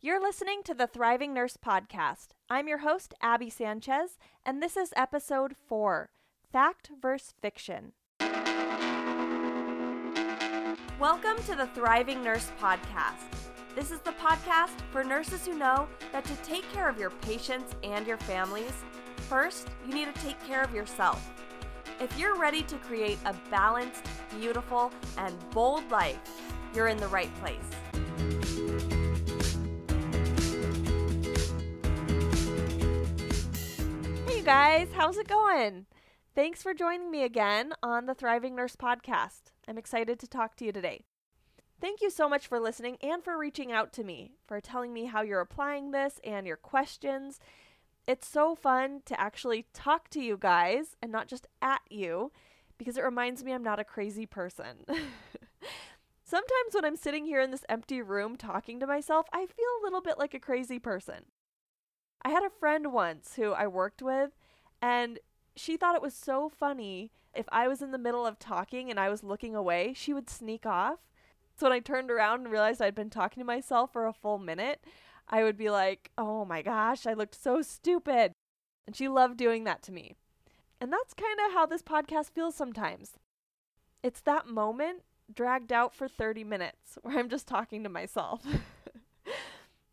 You're listening to the Thriving Nurse Podcast. I'm your host, Abby Sanchez, and this is episode four Fact vs. Fiction. Welcome to the Thriving Nurse Podcast. This is the podcast for nurses who know that to take care of your patients and your families, first, you need to take care of yourself. If you're ready to create a balanced, beautiful, and bold life, you're in the right place. Guys, how's it going? Thanks for joining me again on the Thriving Nurse Podcast. I'm excited to talk to you today. Thank you so much for listening and for reaching out to me, for telling me how you're applying this and your questions. It's so fun to actually talk to you guys and not just at you because it reminds me I'm not a crazy person. Sometimes when I'm sitting here in this empty room talking to myself, I feel a little bit like a crazy person. I had a friend once who I worked with, and she thought it was so funny if I was in the middle of talking and I was looking away, she would sneak off. So when I turned around and realized I'd been talking to myself for a full minute, I would be like, oh my gosh, I looked so stupid. And she loved doing that to me. And that's kind of how this podcast feels sometimes. It's that moment dragged out for 30 minutes where I'm just talking to myself.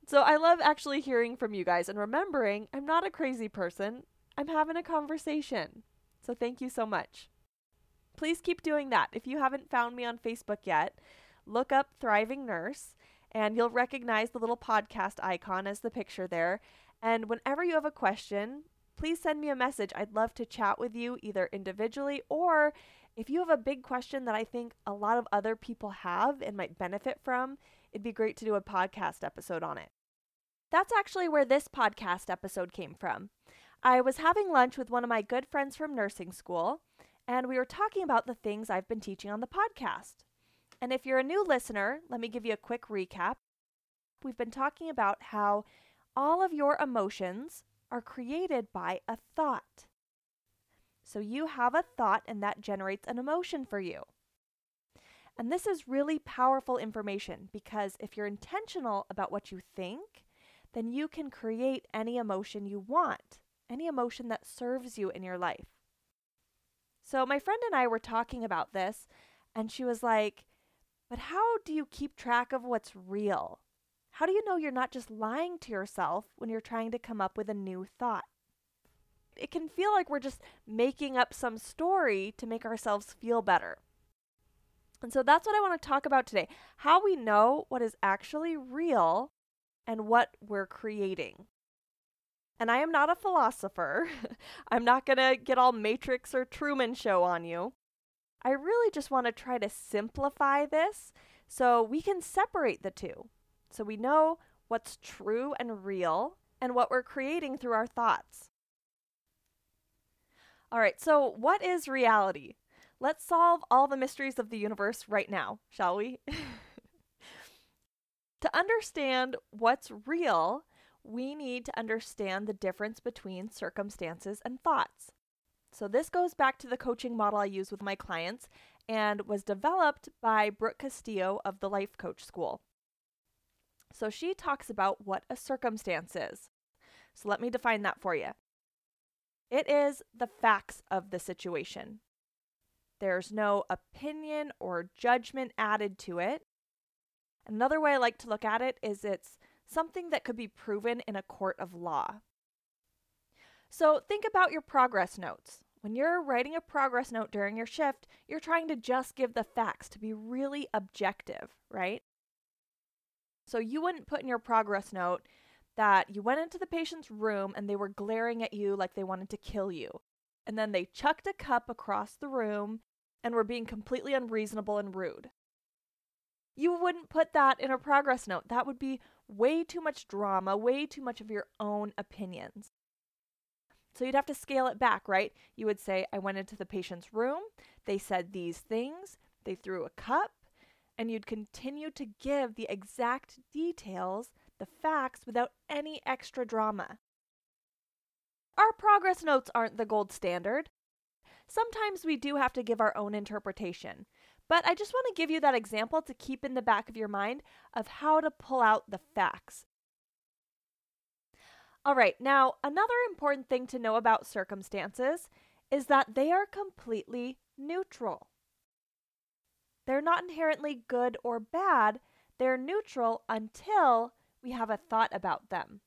So I love actually hearing from you guys and remembering I'm not a crazy person. I'm having a conversation. So thank you so much. Please keep doing that. If you haven't found me on Facebook yet, look up Thriving Nurse and you'll recognize the little podcast icon as the picture there. And whenever you have a question, please send me a message. I'd love to chat with you either individually or if you have a big question that I think a lot of other people have and might benefit from, it'd be great to do a podcast episode on it. That's actually where this podcast episode came from. I was having lunch with one of my good friends from nursing school, and we were talking about the things I've been teaching on the podcast. And if you're a new listener, let me give you a quick recap. We've been talking about how all of your emotions are created by a thought. So you have a thought, and that generates an emotion for you. And this is really powerful information because if you're intentional about what you think, then you can create any emotion you want, any emotion that serves you in your life. So, my friend and I were talking about this, and she was like, But how do you keep track of what's real? How do you know you're not just lying to yourself when you're trying to come up with a new thought? It can feel like we're just making up some story to make ourselves feel better. And so that's what I want to talk about today how we know what is actually real and what we're creating. And I am not a philosopher. I'm not going to get all Matrix or Truman Show on you. I really just want to try to simplify this so we can separate the two. So we know what's true and real and what we're creating through our thoughts. All right, so what is reality? Let's solve all the mysteries of the universe right now, shall we? To understand what's real, we need to understand the difference between circumstances and thoughts. So, this goes back to the coaching model I use with my clients and was developed by Brooke Castillo of the Life Coach School. So, she talks about what a circumstance is. So, let me define that for you it is the facts of the situation. There's no opinion or judgment added to it. Another way I like to look at it is it's something that could be proven in a court of law. So think about your progress notes. When you're writing a progress note during your shift, you're trying to just give the facts to be really objective, right? So you wouldn't put in your progress note that you went into the patient's room and they were glaring at you like they wanted to kill you. And then they chucked a cup across the room and were being completely unreasonable and rude. You wouldn't put that in a progress note. That would be way too much drama, way too much of your own opinions. So you'd have to scale it back, right? You would say, I went into the patient's room, they said these things, they threw a cup, and you'd continue to give the exact details, the facts, without any extra drama. Our progress notes aren't the gold standard. Sometimes we do have to give our own interpretation. But I just want to give you that example to keep in the back of your mind of how to pull out the facts. All right, now another important thing to know about circumstances is that they are completely neutral. They're not inherently good or bad, they're neutral until we have a thought about them.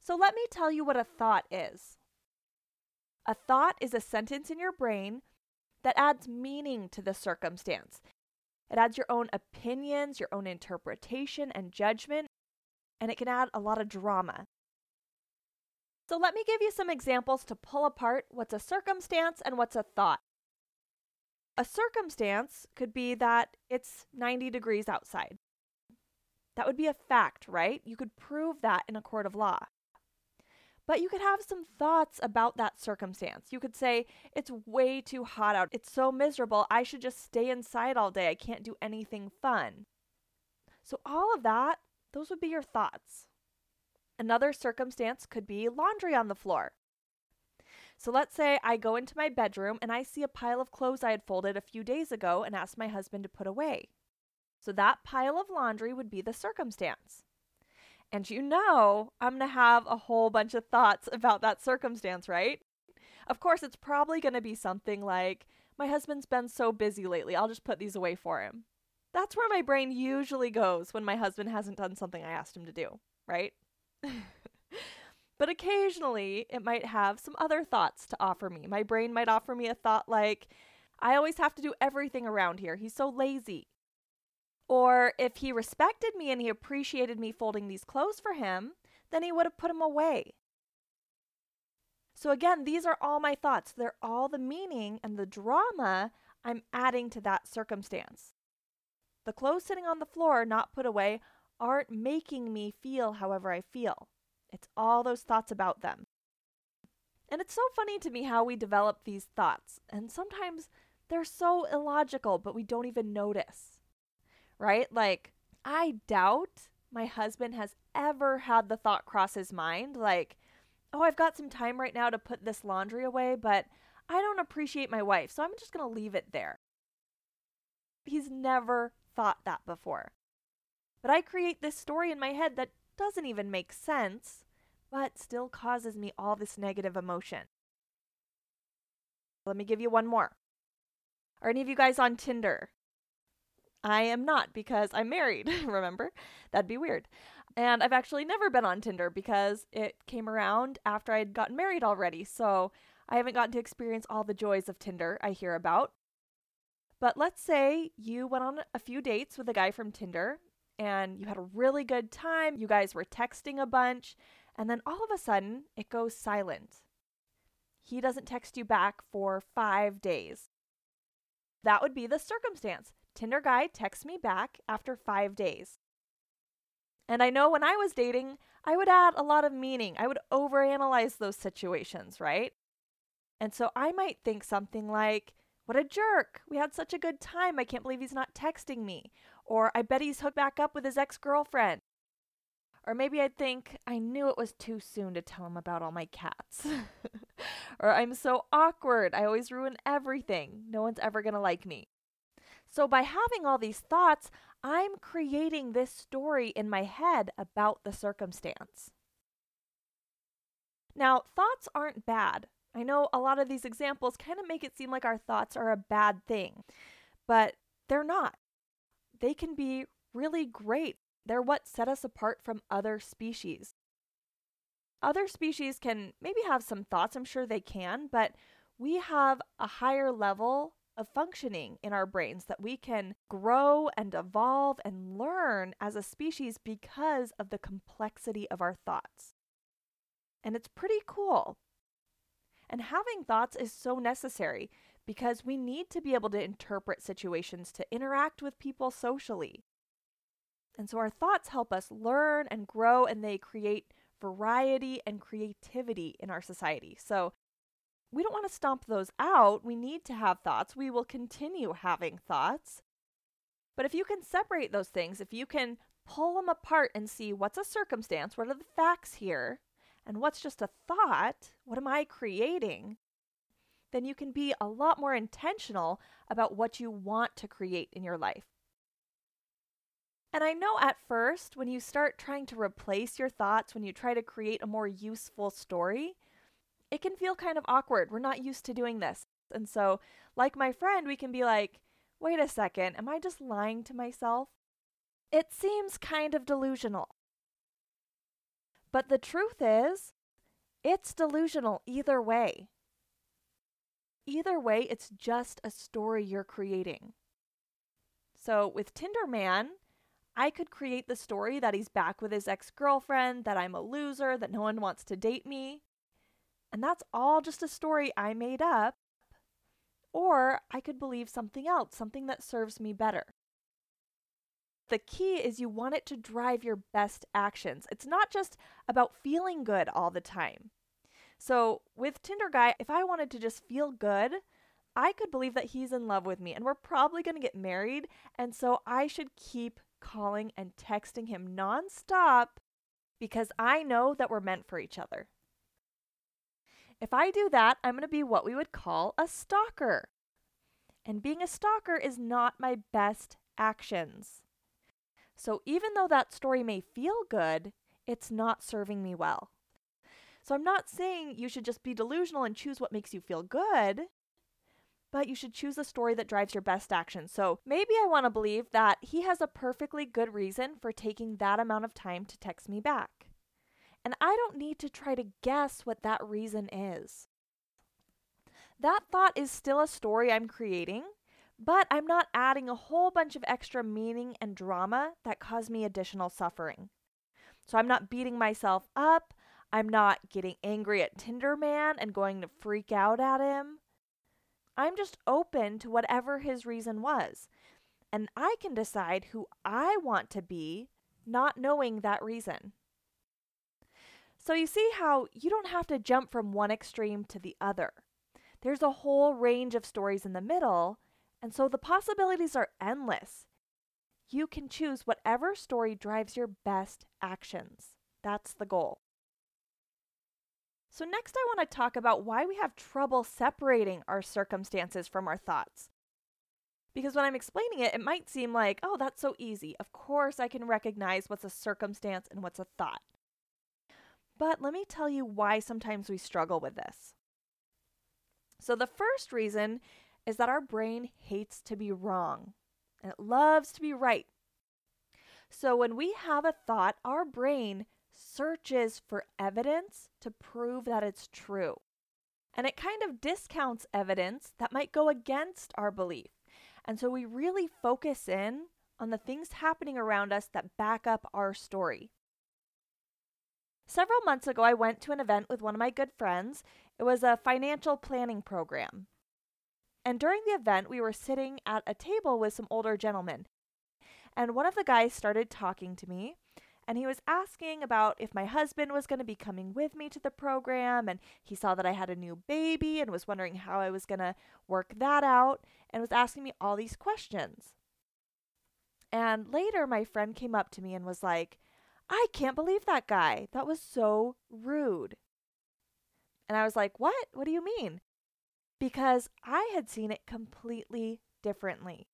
So let me tell you what a thought is. A thought is a sentence in your brain that adds meaning to the circumstance. It adds your own opinions, your own interpretation and judgment, and it can add a lot of drama. So let me give you some examples to pull apart what's a circumstance and what's a thought. A circumstance could be that it's 90 degrees outside. That would be a fact, right? You could prove that in a court of law. But you could have some thoughts about that circumstance. You could say, It's way too hot out. It's so miserable. I should just stay inside all day. I can't do anything fun. So, all of that, those would be your thoughts. Another circumstance could be laundry on the floor. So let's say I go into my bedroom and I see a pile of clothes I had folded a few days ago and asked my husband to put away. So that pile of laundry would be the circumstance. And you know, I'm going to have a whole bunch of thoughts about that circumstance, right? Of course, it's probably going to be something like, my husband's been so busy lately, I'll just put these away for him. That's where my brain usually goes when my husband hasn't done something I asked him to do, right? but occasionally, it might have some other thoughts to offer me. My brain might offer me a thought like, I always have to do everything around here. He's so lazy. Or if he respected me and he appreciated me folding these clothes for him, then he would have put them away. So, again, these are all my thoughts. They're all the meaning and the drama I'm adding to that circumstance. The clothes sitting on the floor, not put away, aren't making me feel however I feel. It's all those thoughts about them. And it's so funny to me how we develop these thoughts. And sometimes they're so illogical, but we don't even notice right? Like, I doubt my husband has ever had the thought cross his mind, like, oh, I've got some time right now to put this laundry away, but I don't appreciate my wife, so I'm just going to leave it there. He's never thought that before. But I create this story in my head that doesn't even make sense, but still causes me all this negative emotion. Let me give you one more. Are any of you guys on Tinder? I am not because I'm married, remember? That'd be weird. And I've actually never been on Tinder because it came around after I'd gotten married already. So I haven't gotten to experience all the joys of Tinder I hear about. But let's say you went on a few dates with a guy from Tinder and you had a really good time. You guys were texting a bunch. And then all of a sudden, it goes silent. He doesn't text you back for five days. That would be the circumstance. Tinder guy texts me back after five days. And I know when I was dating, I would add a lot of meaning. I would overanalyze those situations, right? And so I might think something like, what a jerk. We had such a good time. I can't believe he's not texting me. Or I bet he's hooked back up with his ex girlfriend. Or maybe I'd think, I knew it was too soon to tell him about all my cats. or I'm so awkward. I always ruin everything. No one's ever going to like me. So, by having all these thoughts, I'm creating this story in my head about the circumstance. Now, thoughts aren't bad. I know a lot of these examples kind of make it seem like our thoughts are a bad thing, but they're not. They can be really great. They're what set us apart from other species. Other species can maybe have some thoughts, I'm sure they can, but we have a higher level of functioning in our brains that we can grow and evolve and learn as a species because of the complexity of our thoughts. And it's pretty cool. And having thoughts is so necessary because we need to be able to interpret situations to interact with people socially. And so our thoughts help us learn and grow, and they create variety and creativity in our society. So we don't want to stomp those out. We need to have thoughts. We will continue having thoughts. But if you can separate those things, if you can pull them apart and see what's a circumstance, what are the facts here, and what's just a thought, what am I creating, then you can be a lot more intentional about what you want to create in your life. And I know at first, when you start trying to replace your thoughts, when you try to create a more useful story, it can feel kind of awkward. We're not used to doing this. And so, like my friend, we can be like, wait a second, am I just lying to myself? It seems kind of delusional. But the truth is, it's delusional either way. Either way, it's just a story you're creating. So with Tinder Man, I could create the story that he's back with his ex girlfriend, that I'm a loser, that no one wants to date me. And that's all just a story I made up. Or I could believe something else, something that serves me better. The key is you want it to drive your best actions. It's not just about feeling good all the time. So, with Tinder Guy, if I wanted to just feel good, I could believe that he's in love with me and we're probably going to get married. And so I should keep calling and texting him nonstop because I know that we're meant for each other. If I do that, I'm going to be what we would call a stalker. And being a stalker is not my best actions. So even though that story may feel good, it's not serving me well. So I'm not saying you should just be delusional and choose what makes you feel good, but you should choose a story that drives your best action. So maybe I want to believe that he has a perfectly good reason for taking that amount of time to text me back. And I don't need to try to guess what that reason is. That thought is still a story I'm creating, but I'm not adding a whole bunch of extra meaning and drama that cause me additional suffering. So I'm not beating myself up. I'm not getting angry at Tinder Man and going to freak out at him. I'm just open to whatever his reason was. And I can decide who I want to be, not knowing that reason. So you see how you don't have to jump from one extreme to the other. There's a whole range of stories in the middle, and so the possibilities are endless. You can choose whatever story drives your best actions. That's the goal. So, next, I want to talk about why we have trouble separating our circumstances from our thoughts. Because when I'm explaining it, it might seem like, oh, that's so easy. Of course, I can recognize what's a circumstance and what's a thought. But let me tell you why sometimes we struggle with this. So, the first reason is that our brain hates to be wrong and it loves to be right. So, when we have a thought, our brain searches for evidence to prove that it's true. And it kind of discounts evidence that might go against our belief. And so we really focus in on the things happening around us that back up our story. Several months ago, I went to an event with one of my good friends. It was a financial planning program. And during the event, we were sitting at a table with some older gentlemen. And one of the guys started talking to me and he was asking about if my husband was going to be coming with me to the program and he saw that I had a new baby and was wondering how I was going to work that out and was asking me all these questions. And later my friend came up to me and was like, "I can't believe that guy. That was so rude." And I was like, "What? What do you mean?" Because I had seen it completely differently.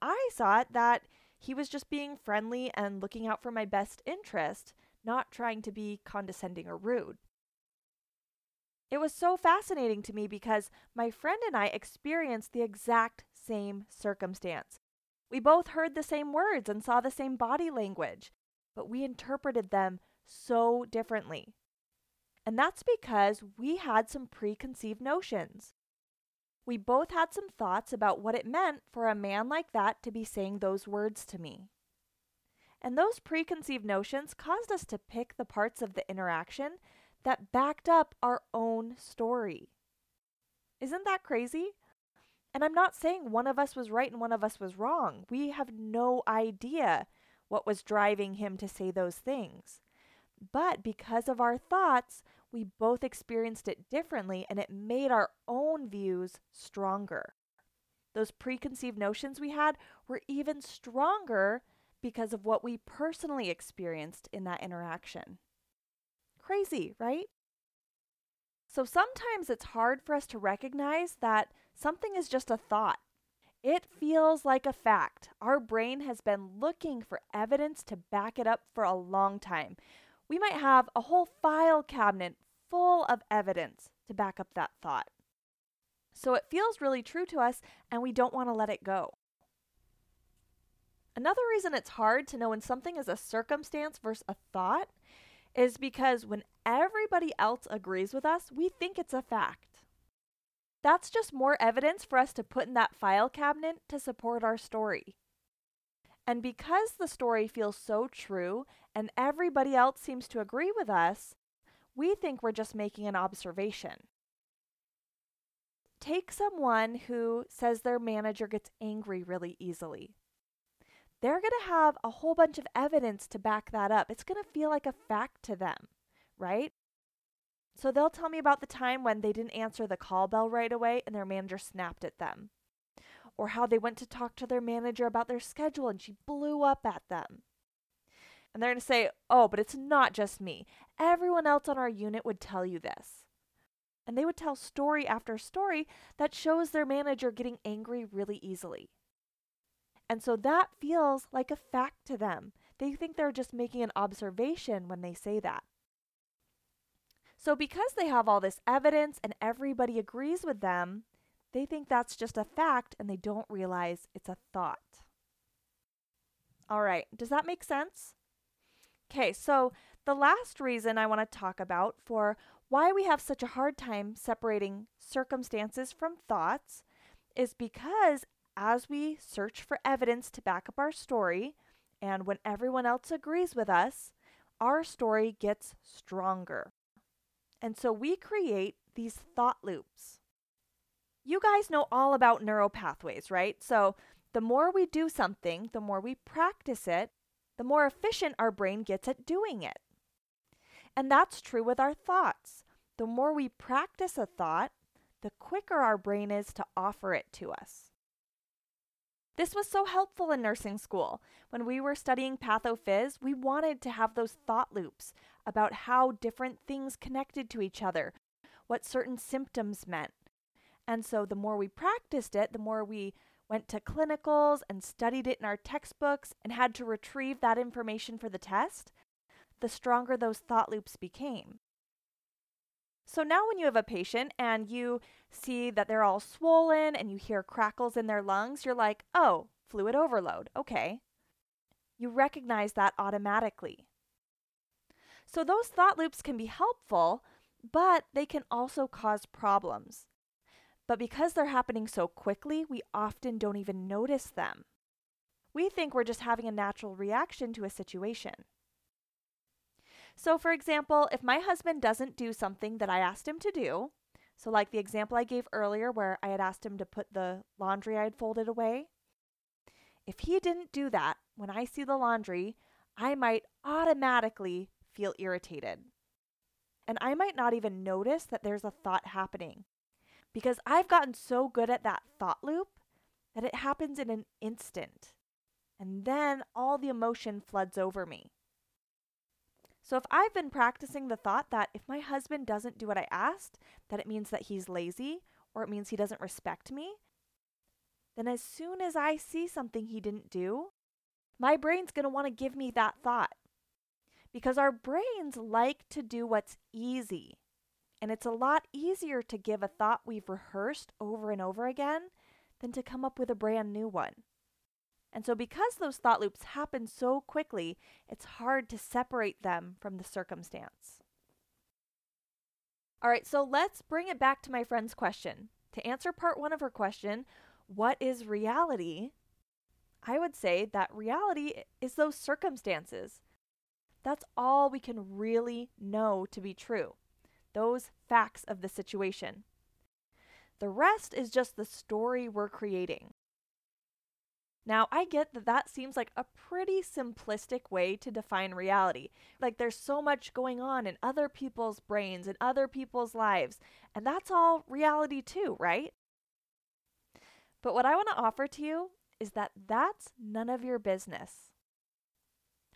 I saw it that he was just being friendly and looking out for my best interest, not trying to be condescending or rude. It was so fascinating to me because my friend and I experienced the exact same circumstance. We both heard the same words and saw the same body language, but we interpreted them so differently. And that's because we had some preconceived notions. We both had some thoughts about what it meant for a man like that to be saying those words to me. And those preconceived notions caused us to pick the parts of the interaction that backed up our own story. Isn't that crazy? And I'm not saying one of us was right and one of us was wrong. We have no idea what was driving him to say those things. But because of our thoughts, we both experienced it differently and it made our own views stronger. Those preconceived notions we had were even stronger because of what we personally experienced in that interaction. Crazy, right? So sometimes it's hard for us to recognize that something is just a thought. It feels like a fact. Our brain has been looking for evidence to back it up for a long time. We might have a whole file cabinet full of evidence to back up that thought. So it feels really true to us, and we don't want to let it go. Another reason it's hard to know when something is a circumstance versus a thought is because when everybody else agrees with us, we think it's a fact. That's just more evidence for us to put in that file cabinet to support our story. And because the story feels so true and everybody else seems to agree with us, we think we're just making an observation. Take someone who says their manager gets angry really easily. They're going to have a whole bunch of evidence to back that up. It's going to feel like a fact to them, right? So they'll tell me about the time when they didn't answer the call bell right away and their manager snapped at them. Or how they went to talk to their manager about their schedule and she blew up at them. And they're going to say, oh, but it's not just me. Everyone else on our unit would tell you this. And they would tell story after story that shows their manager getting angry really easily. And so that feels like a fact to them. They think they're just making an observation when they say that. So, because they have all this evidence and everybody agrees with them, they think that's just a fact and they don't realize it's a thought. All right, does that make sense? Okay, so the last reason I want to talk about for why we have such a hard time separating circumstances from thoughts is because as we search for evidence to back up our story, and when everyone else agrees with us, our story gets stronger. And so we create these thought loops. You guys know all about neural pathways, right? So the more we do something, the more we practice it, the more efficient our brain gets at doing it. And that's true with our thoughts. The more we practice a thought, the quicker our brain is to offer it to us. This was so helpful in nursing school. When we were studying pathophys, we wanted to have those thought loops about how different things connected to each other, what certain symptoms meant. And so the more we practiced it, the more we went to clinicals and studied it in our textbooks and had to retrieve that information for the test, the stronger those thought loops became. So now, when you have a patient and you see that they're all swollen and you hear crackles in their lungs, you're like, oh, fluid overload. Okay. You recognize that automatically. So those thought loops can be helpful, but they can also cause problems. But because they're happening so quickly, we often don't even notice them. We think we're just having a natural reaction to a situation. So, for example, if my husband doesn't do something that I asked him to do, so like the example I gave earlier where I had asked him to put the laundry I had folded away, if he didn't do that, when I see the laundry, I might automatically feel irritated. And I might not even notice that there's a thought happening because I've gotten so good at that thought loop that it happens in an instant. And then all the emotion floods over me. So if I've been practicing the thought that if my husband doesn't do what I asked, that it means that he's lazy or it means he doesn't respect me, then as soon as I see something he didn't do, my brain's going to want to give me that thought because our brains like to do what's easy. And it's a lot easier to give a thought we've rehearsed over and over again than to come up with a brand new one. And so, because those thought loops happen so quickly, it's hard to separate them from the circumstance. All right, so let's bring it back to my friend's question. To answer part one of her question, what is reality? I would say that reality is those circumstances that's all we can really know to be true. Those facts of the situation. The rest is just the story we're creating. Now, I get that that seems like a pretty simplistic way to define reality. Like, there's so much going on in other people's brains and other people's lives, and that's all reality too, right? But what I want to offer to you is that that's none of your business.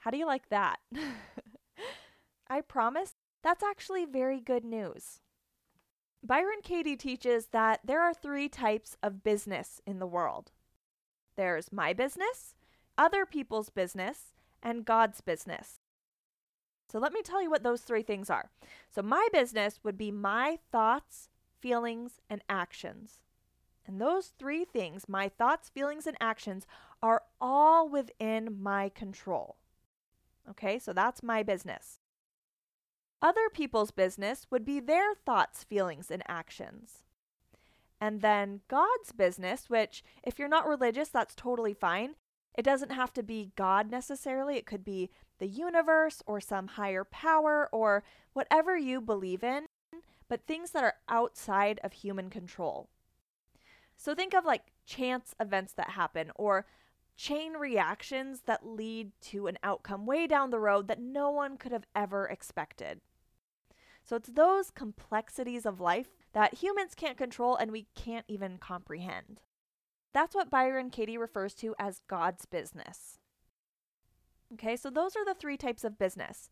How do you like that? I promise that's actually very good news. Byron Katie teaches that there are three types of business in the world there's my business, other people's business, and God's business. So let me tell you what those three things are. So, my business would be my thoughts, feelings, and actions. And those three things, my thoughts, feelings, and actions, are all within my control. Okay, so that's my business. Other people's business would be their thoughts, feelings, and actions. And then God's business, which, if you're not religious, that's totally fine. It doesn't have to be God necessarily, it could be the universe or some higher power or whatever you believe in, but things that are outside of human control. So think of like chance events that happen or chain reactions that lead to an outcome way down the road that no one could have ever expected. So it's those complexities of life that humans can't control and we can't even comprehend. That's what Byron Katie refers to as God's business. Okay, so those are the three types of business.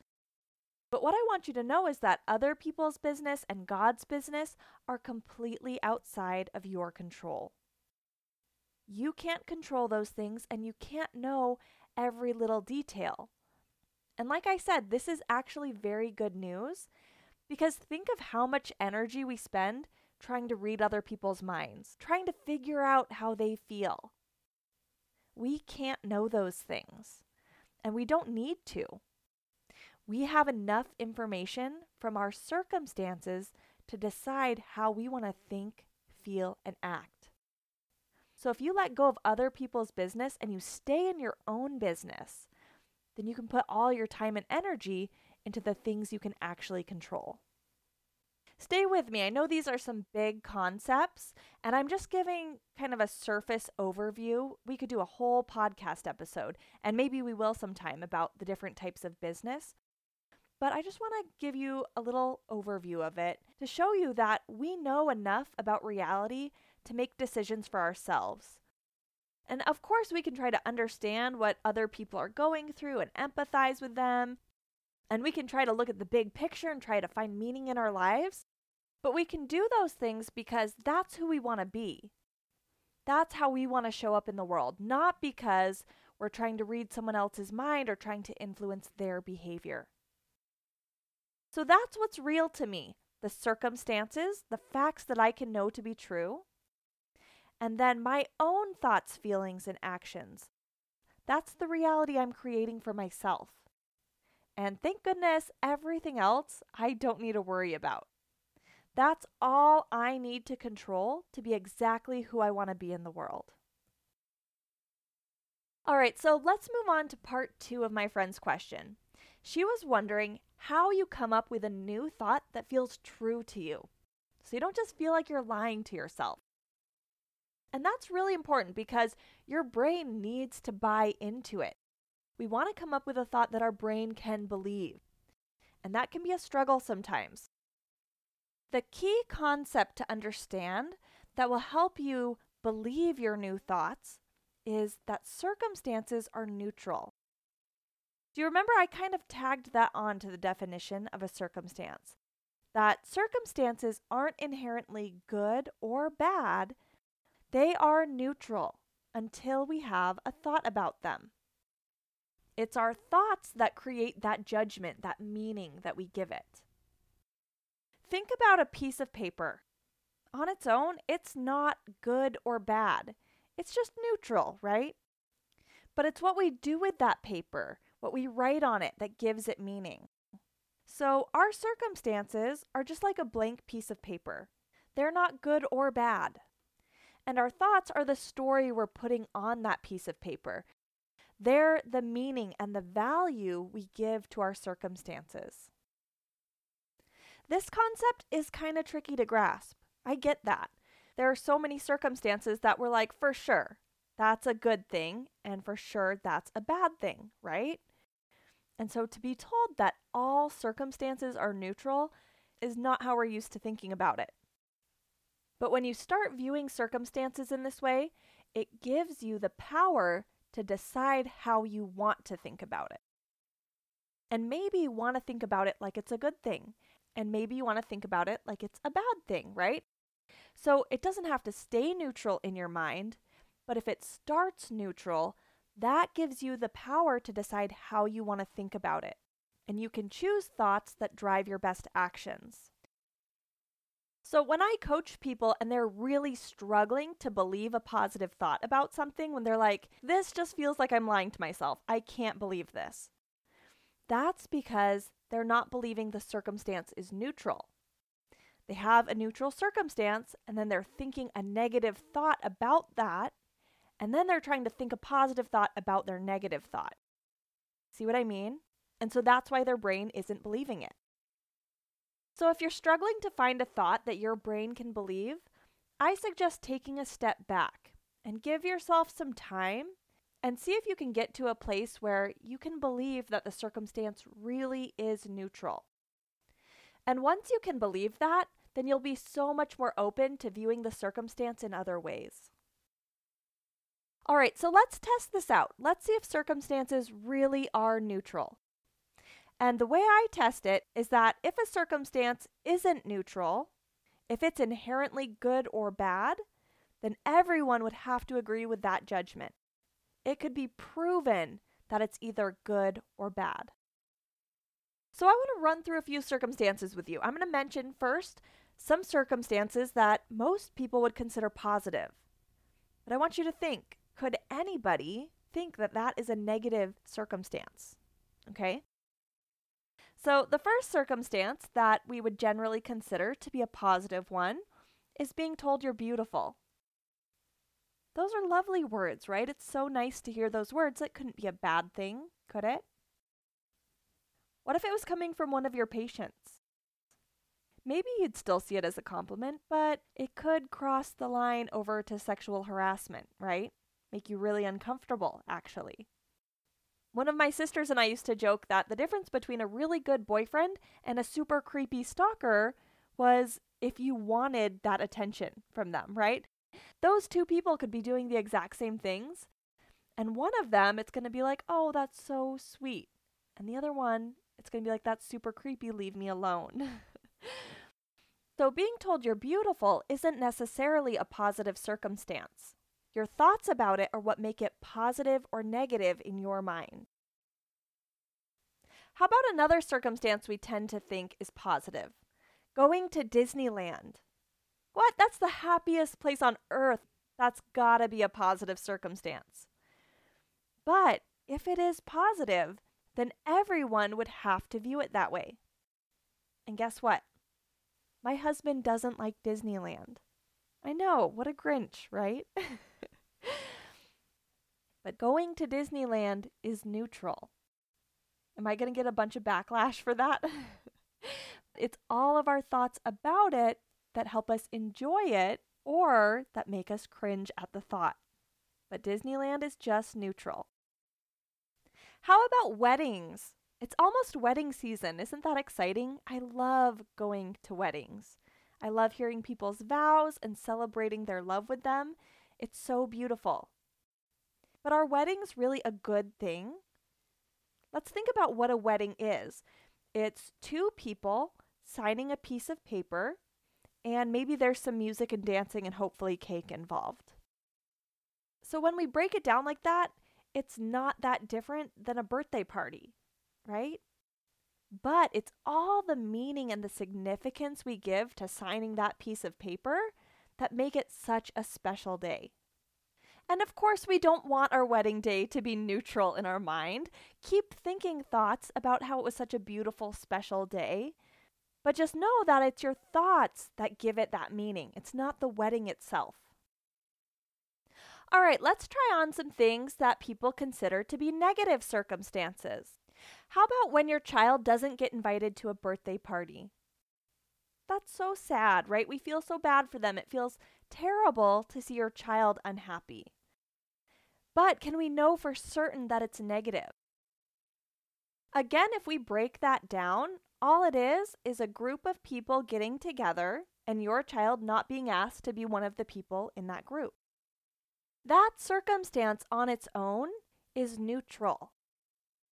But what I want you to know is that other people's business and God's business are completely outside of your control. You can't control those things and you can't know every little detail. And like I said, this is actually very good news because think of how much energy we spend trying to read other people's minds, trying to figure out how they feel. We can't know those things, and we don't need to. We have enough information from our circumstances to decide how we want to think, feel, and act. So if you let go of other people's business and you stay in your own business, then you can put all your time and energy into the things you can actually control. Stay with me. I know these are some big concepts, and I'm just giving kind of a surface overview. We could do a whole podcast episode, and maybe we will sometime about the different types of business. But I just want to give you a little overview of it to show you that we know enough about reality to make decisions for ourselves. And of course, we can try to understand what other people are going through and empathize with them. And we can try to look at the big picture and try to find meaning in our lives. But we can do those things because that's who we want to be. That's how we want to show up in the world, not because we're trying to read someone else's mind or trying to influence their behavior. So that's what's real to me the circumstances, the facts that I can know to be true, and then my own thoughts, feelings, and actions. That's the reality I'm creating for myself. And thank goodness, everything else I don't need to worry about. That's all I need to control to be exactly who I want to be in the world. All right, so let's move on to part two of my friend's question. She was wondering how you come up with a new thought that feels true to you. So you don't just feel like you're lying to yourself. And that's really important because your brain needs to buy into it. We want to come up with a thought that our brain can believe. And that can be a struggle sometimes. The key concept to understand that will help you believe your new thoughts is that circumstances are neutral. Do you remember I kind of tagged that on to the definition of a circumstance? That circumstances aren't inherently good or bad, they are neutral until we have a thought about them. It's our thoughts that create that judgment, that meaning that we give it. Think about a piece of paper. On its own, it's not good or bad. It's just neutral, right? But it's what we do with that paper, what we write on it, that gives it meaning. So, our circumstances are just like a blank piece of paper. They're not good or bad. And our thoughts are the story we're putting on that piece of paper. They're the meaning and the value we give to our circumstances. This concept is kind of tricky to grasp. I get that. There are so many circumstances that we're like, for sure, that's a good thing, and for sure, that's a bad thing, right? And so to be told that all circumstances are neutral is not how we're used to thinking about it. But when you start viewing circumstances in this way, it gives you the power to decide how you want to think about it. And maybe you want to think about it like it's a good thing and maybe you want to think about it like it's a bad thing, right? So it doesn't have to stay neutral in your mind, But if it starts neutral, that gives you the power to decide how you want to think about it. And you can choose thoughts that drive your best actions. So, when I coach people and they're really struggling to believe a positive thought about something, when they're like, this just feels like I'm lying to myself, I can't believe this, that's because they're not believing the circumstance is neutral. They have a neutral circumstance, and then they're thinking a negative thought about that, and then they're trying to think a positive thought about their negative thought. See what I mean? And so that's why their brain isn't believing it. So if you're struggling to find a thought that your brain can believe, I suggest taking a step back and give yourself some time and see if you can get to a place where you can believe that the circumstance really is neutral. And once you can believe that, then you'll be so much more open to viewing the circumstance in other ways. All right, so let's test this out. Let's see if circumstances really are neutral. And the way I test it is that if a circumstance isn't neutral, if it's inherently good or bad, then everyone would have to agree with that judgment. It could be proven that it's either good or bad. So, I want to run through a few circumstances with you. I'm going to mention first some circumstances that most people would consider positive. But I want you to think could anybody think that that is a negative circumstance? Okay. So, the first circumstance that we would generally consider to be a positive one is being told you're beautiful. Those are lovely words, right? It's so nice to hear those words. It couldn't be a bad thing, could it? What if it was coming from one of your patients? Maybe you'd still see it as a compliment, but it could cross the line over to sexual harassment, right? Make you really uncomfortable, actually. One of my sisters and I used to joke that the difference between a really good boyfriend and a super creepy stalker was if you wanted that attention from them, right? Those two people could be doing the exact same things. And one of them, it's going to be like, oh, that's so sweet. And the other one, it's going to be like, that's super creepy, leave me alone. so, being told you're beautiful isn't necessarily a positive circumstance. Your thoughts about it are what make it positive or negative in your mind. How about another circumstance we tend to think is positive? Going to Disneyland. What? That's the happiest place on earth. That's gotta be a positive circumstance. But if it is positive, then everyone would have to view it that way. And guess what? My husband doesn't like Disneyland. I know, what a Grinch, right? but going to Disneyland is neutral. Am I going to get a bunch of backlash for that? it's all of our thoughts about it that help us enjoy it or that make us cringe at the thought. But Disneyland is just neutral. How about weddings? It's almost wedding season. Isn't that exciting? I love going to weddings. I love hearing people's vows and celebrating their love with them. It's so beautiful. But are weddings really a good thing? Let's think about what a wedding is it's two people signing a piece of paper, and maybe there's some music and dancing and hopefully cake involved. So when we break it down like that, it's not that different than a birthday party, right? But it's all the meaning and the significance we give to signing that piece of paper that make it such a special day. And of course, we don't want our wedding day to be neutral in our mind. Keep thinking thoughts about how it was such a beautiful, special day. But just know that it's your thoughts that give it that meaning. It's not the wedding itself. All right, let's try on some things that people consider to be negative circumstances. How about when your child doesn't get invited to a birthday party? That's so sad, right? We feel so bad for them. It feels terrible to see your child unhappy. But can we know for certain that it's negative? Again, if we break that down, all it is is a group of people getting together and your child not being asked to be one of the people in that group. That circumstance on its own is neutral.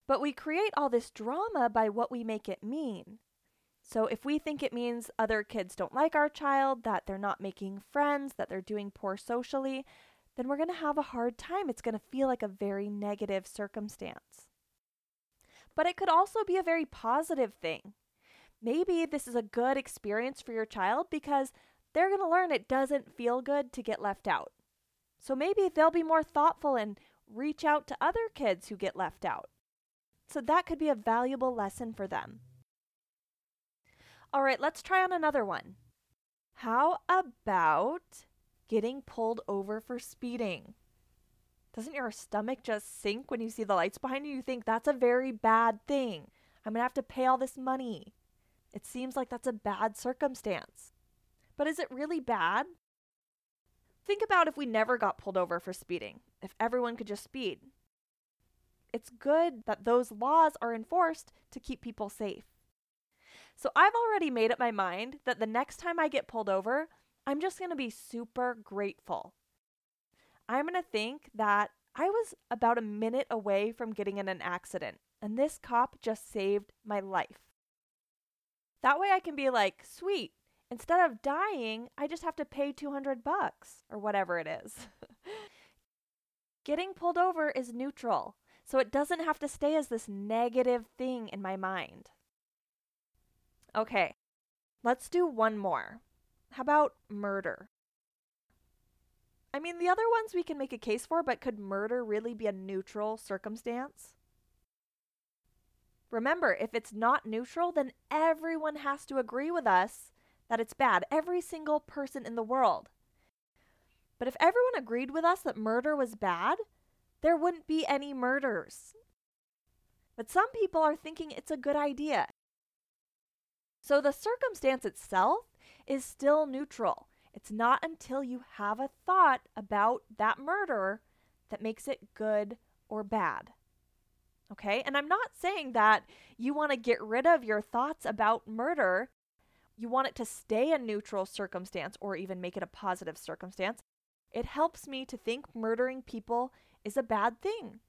But we create all this drama by what we make it mean. So if we think it means other kids don't like our child, that they're not making friends, that they're doing poor socially, then we're going to have a hard time. It's going to feel like a very negative circumstance. But it could also be a very positive thing. Maybe this is a good experience for your child because they're going to learn it doesn't feel good to get left out. So maybe they'll be more thoughtful and reach out to other kids who get left out. So that could be a valuable lesson for them. All right, let's try on another one. How about getting pulled over for speeding? Doesn't your stomach just sink when you see the lights behind you? You think that's a very bad thing. I'm going to have to pay all this money. It seems like that's a bad circumstance. But is it really bad? Think about if we never got pulled over for speeding, if everyone could just speed. It's good that those laws are enforced to keep people safe. So I've already made up my mind that the next time I get pulled over, I'm just going to be super grateful. I'm going to think that I was about a minute away from getting in an accident, and this cop just saved my life. That way I can be like, sweet, instead of dying, I just have to pay 200 bucks or whatever it is. Getting pulled over is neutral, so it doesn't have to stay as this negative thing in my mind. Okay, let's do one more. How about murder? I mean, the other ones we can make a case for, but could murder really be a neutral circumstance? Remember, if it's not neutral, then everyone has to agree with us that it's bad. Every single person in the world. But if everyone agreed with us that murder was bad, there wouldn't be any murders. But some people are thinking it's a good idea. So the circumstance itself is still neutral. It's not until you have a thought about that murder that makes it good or bad. Okay? And I'm not saying that you want to get rid of your thoughts about murder. You want it to stay a neutral circumstance or even make it a positive circumstance. It helps me to think murdering people is a bad thing.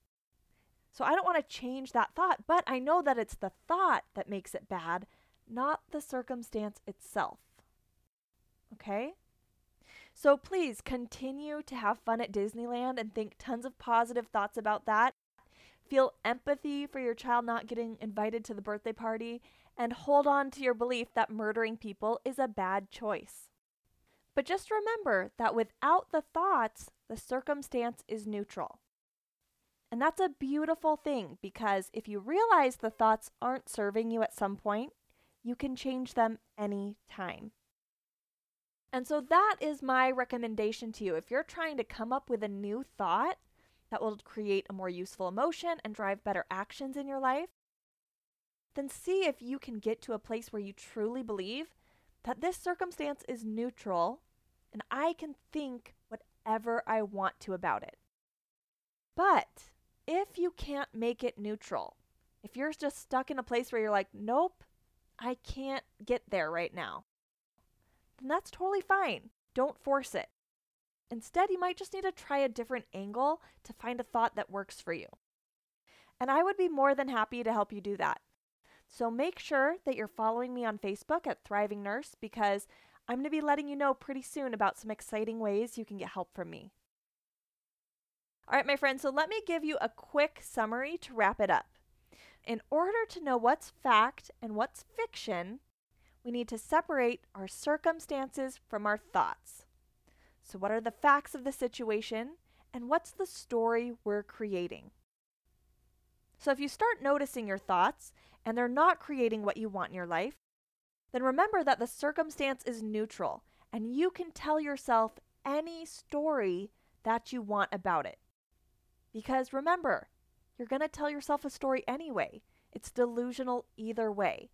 So I don't want to change that thought, but I know that it's the thought that makes it bad, not the circumstance itself. Okay? So please continue to have fun at Disneyland and think tons of positive thoughts about that. Feel empathy for your child not getting invited to the birthday party and hold on to your belief that murdering people is a bad choice. But just remember that without the thoughts, the circumstance is neutral. And that's a beautiful thing because if you realize the thoughts aren't serving you at some point, you can change them any time. And so that is my recommendation to you. If you're trying to come up with a new thought that will create a more useful emotion and drive better actions in your life, then see if you can get to a place where you truly believe that this circumstance is neutral and I can think whatever I want to about it. But if you can't make it neutral, if you're just stuck in a place where you're like, nope, I can't get there right now, then that's totally fine. Don't force it. Instead, you might just need to try a different angle to find a thought that works for you. And I would be more than happy to help you do that. So make sure that you're following me on Facebook at Thriving Nurse because I'm going to be letting you know pretty soon about some exciting ways you can get help from me. All right, my friends, so let me give you a quick summary to wrap it up. In order to know what's fact and what's fiction, we need to separate our circumstances from our thoughts. So, what are the facts of the situation, and what's the story we're creating? So, if you start noticing your thoughts and they're not creating what you want in your life, then remember that the circumstance is neutral and you can tell yourself any story that you want about it. Because remember, you're going to tell yourself a story anyway. It's delusional either way.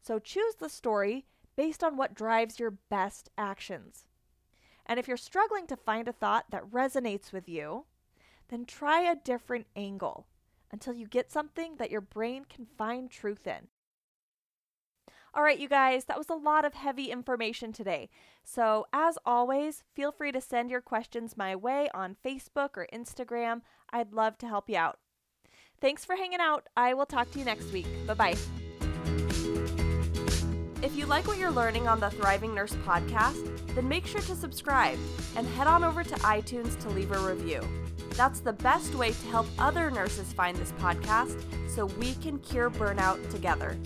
So choose the story based on what drives your best actions. And if you're struggling to find a thought that resonates with you, then try a different angle until you get something that your brain can find truth in. All right, you guys, that was a lot of heavy information today. So, as always, feel free to send your questions my way on Facebook or Instagram. I'd love to help you out. Thanks for hanging out. I will talk to you next week. Bye bye. If you like what you're learning on the Thriving Nurse podcast, then make sure to subscribe and head on over to iTunes to leave a review. That's the best way to help other nurses find this podcast so we can cure burnout together.